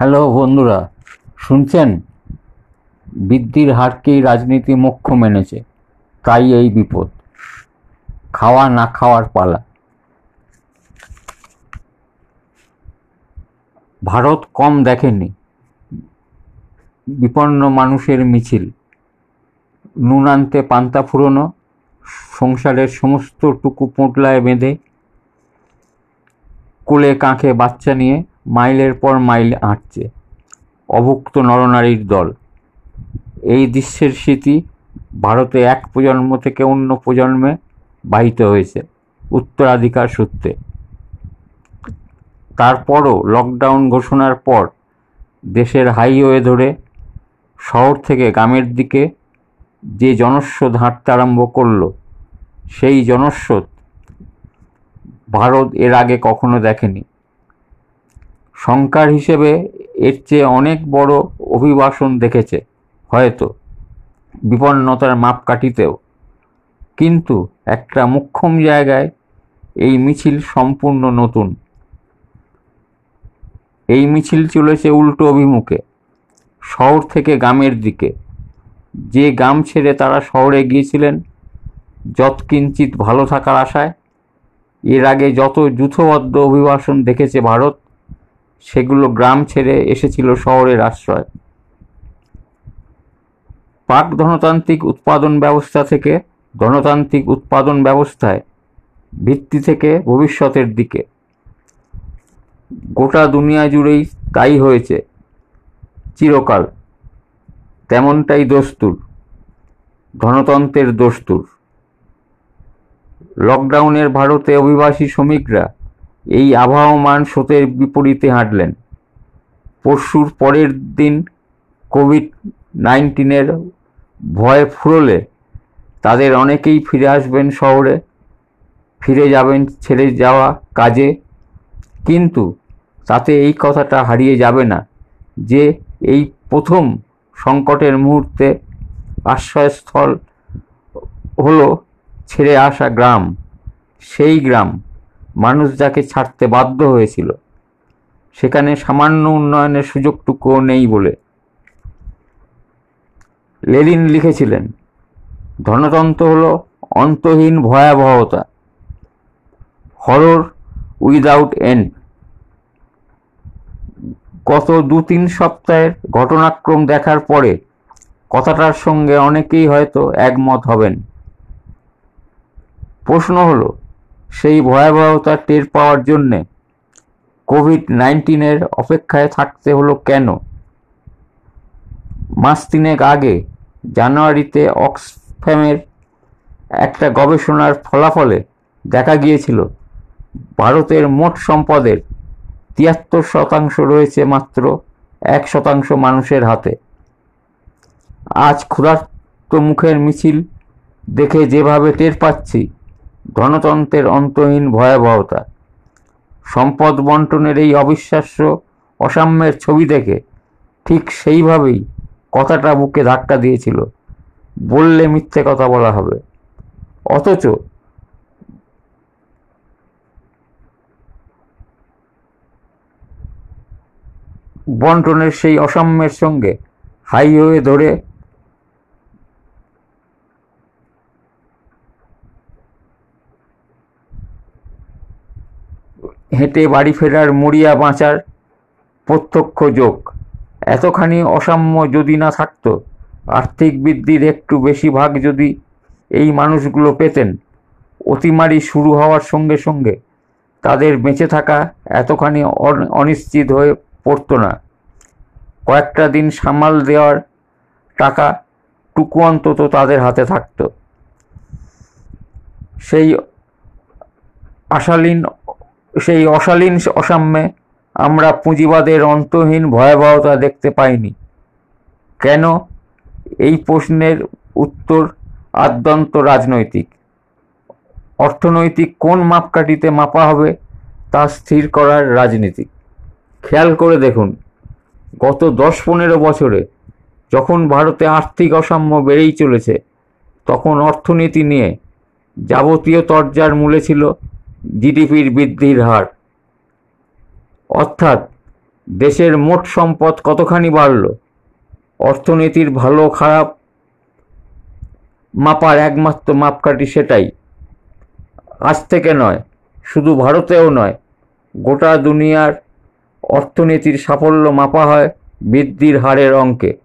Hello বন্ধুরা, শুনছেন? বৃদ্ধির হারকেই রাজনীতি মুখ্য মেনেছে, তাই এই বিপদ। খাওয়া না খাওয়ার পালা। ভারত কম দেখেনি। বিপন্ন মানুষের মিছিল। নুন আনতে পান্তা ফুরোনো, সংসারের সমস্ত টুকু পোঁটলায় বেঁধে, কোলে কাঁখে বাচ্চা নিয়ে মাইলের পর মাইল হাঁটছে অভুক্ত নরনারীর দল। এই দৃশ্যের স্মৃতি ভারতে এক প্রজন্ম থেকে অন্য প্রজন্মে বাহিত হয়েছে উত্তরাধিকার সূত্রে। তারপরও লকডাউন ঘোষণার পর দেশের হাইওয়ে ধরে শহর থেকে গ্রামের দিকে যে জনস্রোত হাঁটতে আরম্ভ করল, সেই জনস্রোত ভারত এর আগে কখনো দেখেনি। সংখ্যার হিসেবে এর চেয়ে অনেক বড় অভিবাসন দেখেছে, হয়তো। বিপন্নতার মাপকাঠিতেও। কিন্তু একটা মুখ্যম জায়গায় এই মিছিল সম্পূর্ণ নতুন। এই মিছিল চলেছে উল্টো অভিমুখে, শহর থেকে গ্রামের দিকে। যে গ্রাম ছেড়ে তারা শহরে গিয়েছিলেন যৎকিঞ্চিত ভালো থাকার আশায়। এর আগে যত যুথবদ্ধ অভিবাসন দেখেছে ভারত সেগুলো গ্রাম ছেড়ে এসেছিল শহরের আশ্রয়। পাক ধনতান্ত্রিক উৎপাদন ব্যবস্থা থেকে ধনতান্ত্রিক উৎপাদন ব্যবস্থায় ভিত্তি থেকে ভবিষ্যতের দিকে। গোটা দুনিয়া জুড়েই তাই হয়েছে, চিরকাল। তেমনটাই দস্তুর গণতন্ত্রের দস্তুর। লকডাউনের ভারতে অভিবাসী শ্রমিকরা এই আবহমান স্রোতের বিপরীতে হাঁটলেন। পরশুর পরের দিন কোভিড নাইন্টিনের ভয়ে ফুরলে তাদের অনেকেই ফিরে আসবেন শহরে। ফিরে যাবেন ছেড়ে যাওয়া কাজে। কিন্তু তাতে এই কথাটা হারিয়ে যাবে না যে এই প্রথম সংকটের মুহূর্তে আশ্রয়স্থল হলো ছেড়ে আসা গ্রাম। সেই গ্রাম মানুষ যাকে ছাড়তে বাধ্য হয়েছিল, সেখানে সামান্য উন্নয়নের সুযোগটুকুও নেই বলে লেলিন লিখেছিলেন, ধনতন্ত্র হল অন্তহীন ভয়াবহতা হরর উইদাউট এন্ড গত দু তিন সপ্তাহের ঘটনাক্রম দেখার পরে কথাটার সঙ্গে অনেকেই হয়তো একমত হবেন। প্রশ্ন হলো সেই ভয়াবহতা টের পাওয়ার জন্যে কোভিড নাইন্টিনের অপেক্ষায় থাকতে হলো কেন? মাস তিনেক আগে জানুয়ারিতে অক্সফ্যামের একটা গবেষণার ফলাফলে দেখা গিয়েছিল, ভারতের মোট সম্পদের তিয়াত্তর শতাংশ রয়েছে মাত্র এক শতাংশ মানুষের হাতে। আজ ক্ষুধার্ত মুখের মিছিল দেখে যেভাবে টের পাচ্ছি গণতন্ত্রের অন্তহীন ভয়াবহতা। সম্পদ বন্টনের এই অবিশ্বাস্য, অসাম্যের ছবি দেখে ঠিক সেইভাবেই কথাটা বুকে ধাক্কা দিয়েছিল। বললে মিথ্যে কথা বলা হবে। অথচ বন্টনের সেই অসাম্যের সঙ্গে হাইওয়ে ধরে হেঁটে বাড়ি ফেরার মরিয়া বাঁচার প্রত্যক্ষ যোগ। এতখানি অসাম্য যদি না থাকত, আর্থিক বৃদ্ধির একটু বেশি ভাগ যদি এই মানুষগুলো পেতেন, অতিমারি শুরু হওয়ার সঙ্গে সঙ্গে তাদের বেঁচে থাকা এতখানি অনিশ্চিত হয়ে পড়তো না। কয়েকটা দিন সামাল দেওয়ার টাকা টুকু অন্তত তাদের হাতে থাকত। সেই আশালীন সেই অশালীন অসাম্যে আমরা পুঁজিবাদের অন্তহীন ভয়াবহতা দেখতে পাইনি। কেন? এই প্রশ্নের উত্তর আদ্যন্ত রাজনৈতিক। অর্থনৈতিক কোন মাপকাঠিতে মাপা হবে তা স্থির করার রাজনীতি। খেয়াল করে দেখুন, গত দশ পনেরো বছরে যখন ভারতে আর্থিক অসাম্য বেড়েই চলেছে, তখন অর্থনীতি নিয়ে যাবতীয় তরজার মূলে ছিল জিডিপির বৃদ্ধির হার। অর্থাৎ দেশের মোট সম্পদ কতখানি বাড়ল? অর্থনীতির ভালো খারাপ মাপার একমাত্র মাপকাঠি সেটাই। আজ থেকে নয়, শুধু ভারতেও নয়, গোটা দুনিয়ার অর্থনীতির সাফল্য মাপা হয় বৃদ্ধির হারের অঙ্কে।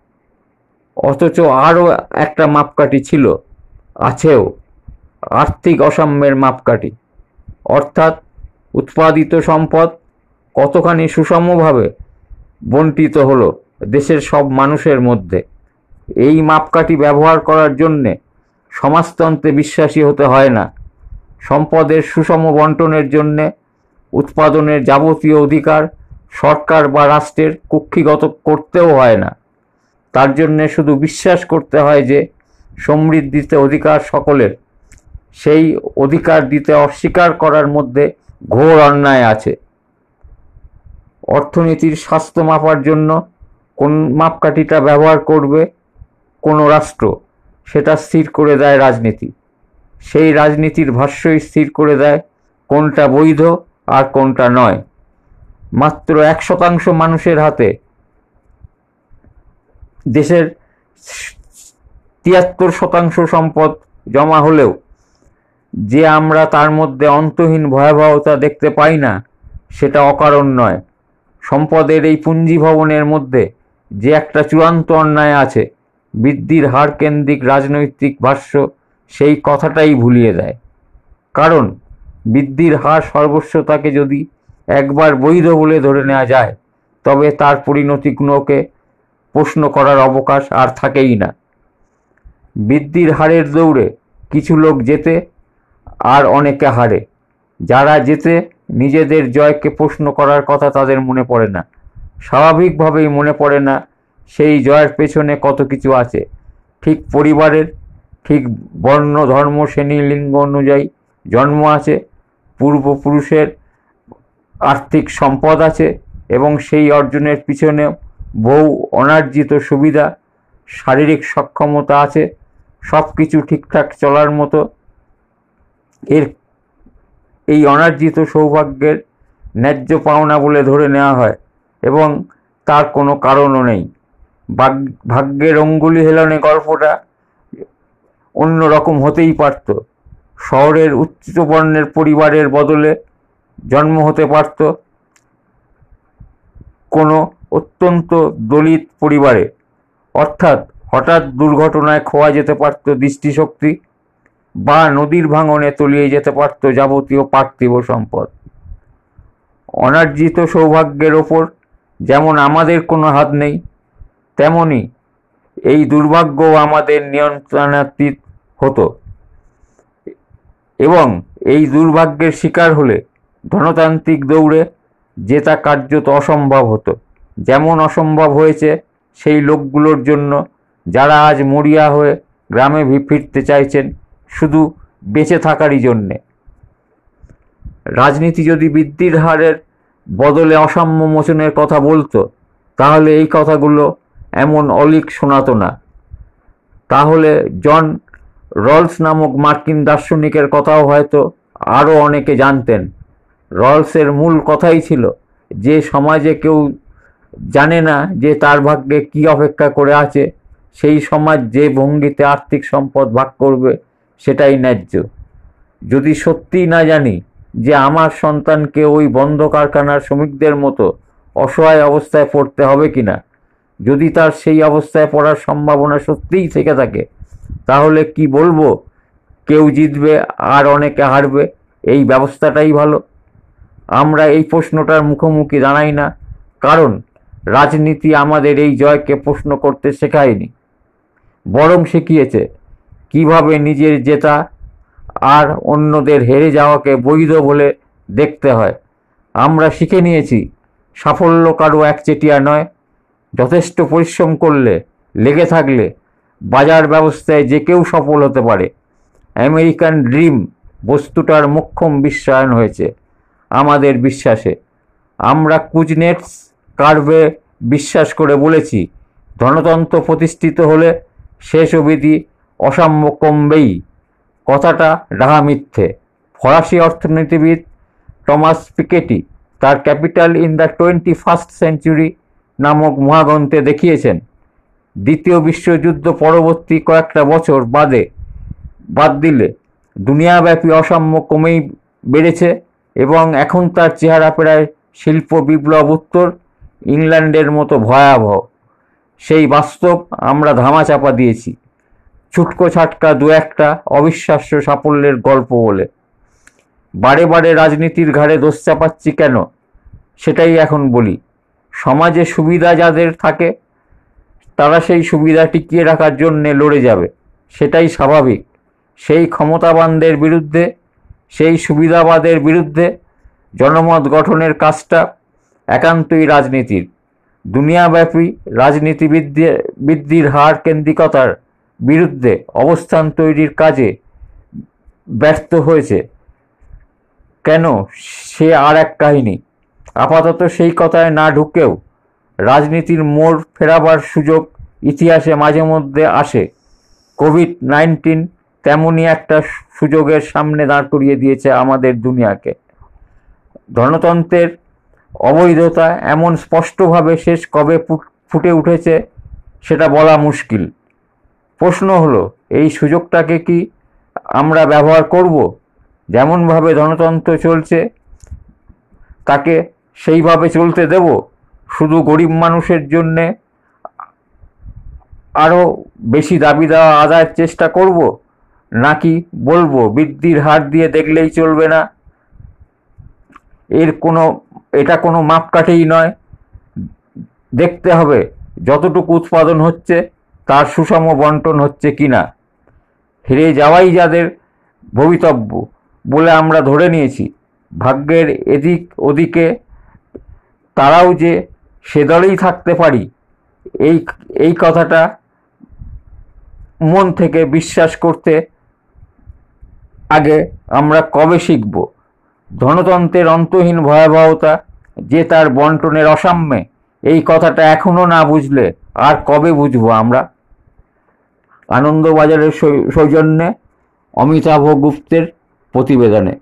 অথচ আরও একটা মাপকাঠি ছিল, আছেও, আর্থিক অসাম্যের মাপকাঠি। অর্থাৎ উৎপাদিত সম্পদ কতখানি সুষমভাবে বন্টিত হলো দেশের সব মানুষের মধ্যে? এই মাপকাঠি ব্যবহার করার জন্যে সমাজতন্ত্রে বিশ্বাসী হতে হয় না। সম্পদের সুষম বন্টনের জন্যে উৎপাদনের যাবতীয় অধিকার সরকার বা রাষ্ট্রের কুক্ষিগত করতেও হয় না। তার জন্যে শুধু বিশ্বাস করতে হয় যে সমৃদ্ধিতে অধিকার সকলের। সেই অধিকার দিতে অস্বীকার করার মধ্যে ঘোর অন্যায় আছে। অর্থনীতির স্বাস্থ্য মাপার জন্য কোন মাপকাঠিটা ব্যবহার করবে কোনো রাষ্ট্র, সেটা স্থির করে দেয় রাজনীতি। সেই রাজনীতির ভাষ্যই স্থির করে দেয় কোনটা বৈধ আর কোনটা নয়। মাত্র এক শতাংশ মানুষের হাতে দেশের তিয়াত্তর শতাংশ সম্পদ জমা হলেও যে আমরা তার মধ্যে অন্তহীন ভয়াবহতা দেখতে পাই না, সেটা অকারণ নয়। সম্পদের এই পুঞ্জি ভবনের মধ্যে যে একটা চূড়ান্ত অন্যায় আছে, বৃদ্ধির হার কেন্দ্রিক রাজনৈতিক ভাষ্য সেই কথাটাই ভুলিয়ে দেয়। কারণ বৃদ্ধির হার সর্বস্বতাকে যদি একবার বৈধ বলে ধরে নেওয়া যায়, তবে তার পরিণতিগুলোকে প্রশ্ন করার অবকাশ আর থাকেই না। বৃদ্ধির হারের দৌড়ে কিছু লোক যেতে আর অনেকে হারে। যারা যেতে নিজেদের জয়কে প্রশ্ন করার কথা তাদের মনে পড়ে না। স্বাভাবিকভাবেই মনে পড়ে না সেই জয়ের পেছনে কত কিছু আছে। ঠিক পরিবারের, ঠিক বর্ণ, ধর্ম, শ্রেণি, লিঙ্গ অনুযায়ী জন্ম আছে, পূর্বপুরুষের আর্থিক সম্পদ আছে এবং সেই অর্জনের পিছনে বহু অনার্জিত সুবিধা, শারীরিক সক্ষমতা আছে সব কিছু ঠিকঠাক চলার মতো এর এই অনার্জিত সৌভাগ্যের ন্যায্য পাওনা বলে ধরে নেওয়া হয় এবং তার কোনো কারণও নেই। ভাগ্যের অঙ্গুলি হেলনে গল্পটা অন্য রকম হতেই পারত। শহরের উচ্চবর্ণের পরিবারের বদলে জন্ম হতে পারত কোনো অত্যন্ত দলিত পরিবারে। অর্থাৎ হঠাৎ দুর্ঘটনায় খোয়া যেতে পারত দৃষ্টিশক্তি বা নদীর ভাঙনে তলিয়ে যেতে পারত যাবতীয় পার্থিব সম্পদ। অনার্জিত সৌভাগ্যের ওপর যেমন আমাদের কোনো হাত নেই, তেমনি এই দুর্ভাগ্যও আমাদের নিয়ন্ত্রণাতীত হতো। এবং এই দুর্ভাগ্যের শিকার হলে ধনতান্ত্রিক দৌড়ে জেতা কার্যত অসম্ভব হতো। যেমন অসম্ভব হয়েছে সেই লোকগুলোর জন্য যারা আজ মরিয়া হয়ে গ্রামে ফিরতে চাইছেন শুধু বেঁচে থাকারই জন্যে। রাজনীতি যদি বৃদ্ধির হারের বদলে অসাম্য মোচনের কথা বলতো, তাহলে এই কথাগুলো এমন অলিক শোনাতো না। তাহলে জন রলস নামক মার্কিন দার্শনিকের কথাও হয়তো আরও অনেকে জানতেন। রলসের মূল কথাই ছিল যে সমাজে কেউ জানে না যে তার ভাগ্যে কি অপেক্ষা করে আছে, সেই সমাজ যে ভঙ্গিতে আর্থিক সম্পদ ভাগ করবে সেটাই ন্যায্য। যদি সত্যিই না জানি যে আমার সন্তানকে ওই বন্ধ কারখানার শ্রমিকদের মতো অসহায় অবস্থায় পড়তে হবে কি না যদি তার সেই অবস্থায় পড়ার সম্ভাবনা সত্যিই থেকে থাকে, তাহলে কি বলব? কেউ জিতবে আর অনেকে হারবে, এই ব্যবস্থাটাই ভালো। আমরা এই প্রশ্নটার মুখোমুখি দাঁড়াই না, কারণ রাজনীতি আমাদের এই জয়কে প্রশ্ন করতে শেখায়নি, বরং শিখিয়েছে। কীভাবে নিজের জেতা আর অন্যদের হেরে যাওয়াকে বৈধ বলে দেখতে হয়। আমরা শিখে নিয়েছি, সাফল্য কারও একচেটিয়া নয়। যথেষ্ট পরিশ্রম করলে, লেগে থাকলে বাজার ব্যবস্থায় যে কেউ সফল হতে পারে। আমেরিকান ড্রিম বস্তুটার মোক্ষম বিশ্বায়ন হয়েছে আমাদের বিশ্বাসে। আমরা কুজনেটস কার্ভে বিশ্বাস করে বলেছি, ধনতন্ত্র প্রতিষ্ঠিত হলে শেষ অবধি অসাম্য কমবেই কথাটা ডাহা মিথ্যে। ফরাসি অর্থনীতিবিদ টমাস পিকেটি তার capital in the twenty first century নামক মহাগ্রন্থে দেখিয়েছেন। দ্বিতীয় বিশ্বযুদ্ধ পরবর্তী কয়েকটা বছর বাদে বাদ দিলে দুনিয়াব্যাপী অসাম্য কমেই বেড়েছে এবং এখন তার চেহারা প্রায় শিল্প বিপ্লব উত্তর ইংল্যান্ডের মতো ভয়াবহ। সেই বাস্তব আমরা ধামাচাপা দিয়েছি। ছুটকো ছাটকা দু একটা অবিশ্বাস্য সাফল্যের গল্প বলে। বারে বারে রাজনীতির ঘাড়ে দোষ চাপাচ্ছি কেন? সেটাই এখন বলি। সমাজে সুবিধা যাদের থাকে, তারা সেই সুবিধা টিকিয়ে রাখার জন্যে লড়ে যাবে। সেটাই স্বাভাবিক। সেই ক্ষমতাবানদের বিরুদ্ধে, সেই সুবিধাবাদের বিরুদ্ধে জনমত গঠনের কাজটা একান্তই রাজনীতির। দুনিয়াব্যাপী রাজনীতিবিদ্যে বৃদ্ধির হার কেন্দ্রিকতার বিরুদ্ধে অবস্থান তৈরির কাজে ব্যর্থ হয়েছে। কেন? সে আর এক কাহিনী। আপাতত সেই কথায় না ঢুকেও রাজনীতির মোড় ফেরাবার সুযোগ ইতিহাসে মাঝে মধ্যে আসে। কোভিড নাইন্টিন তেমনই একটা সুযোগের সামনে দাঁড় করিয়ে দিয়েছে আমাদের দুনিয়াকে। ধনতন্ত্রের অবৈধতা এমন স্পষ্টভাবে শেষ কবে ফুটে উঠেছে, সেটা বলা মুশকিল। প্রশ্ন হলো, এই সুযোগটাকে কি আমরা ব্যবহার করব? যেমনভাবে ধনতন্ত্র চলছে, তাকে সেইভাবে চলতে দেব। শুধু গরিব মানুষের জন্যে আরও বেশি দাবি দেওয়া আদায়ের চেষ্টা করব? নাকি বলব, বৃদ্ধির হার দিয়ে দেখলেই চলবে না? এর কোনো, এটা কোনো মাপকাঠেই নয়। দেখতে হবে, যতটুকু উৎপাদন হচ্ছে তার সুষম বন্টন হচ্ছে কিনা? হেরে যাওয়াই যাদের ভবিতব্য বলে আমরা ধরে নিয়েছি। ভাগ্যের এদিক ওদিকে তারাও যে সে দলেই থাকতে পারি, এই এই কথাটা মন থেকে বিশ্বাস করতে আগে আমরা কবে শিখব? ধনতন্ত্রের অন্তহীন ভয়াবহতা যে তার বন্টনের অসাম্যে, এই কথাটা এখনও না বুঝলে আর কবে বুঝব আমরা? আনন্দবাজারের সৌজন্যে অমিতাভ গুপ্তের প্রতিবেদনে।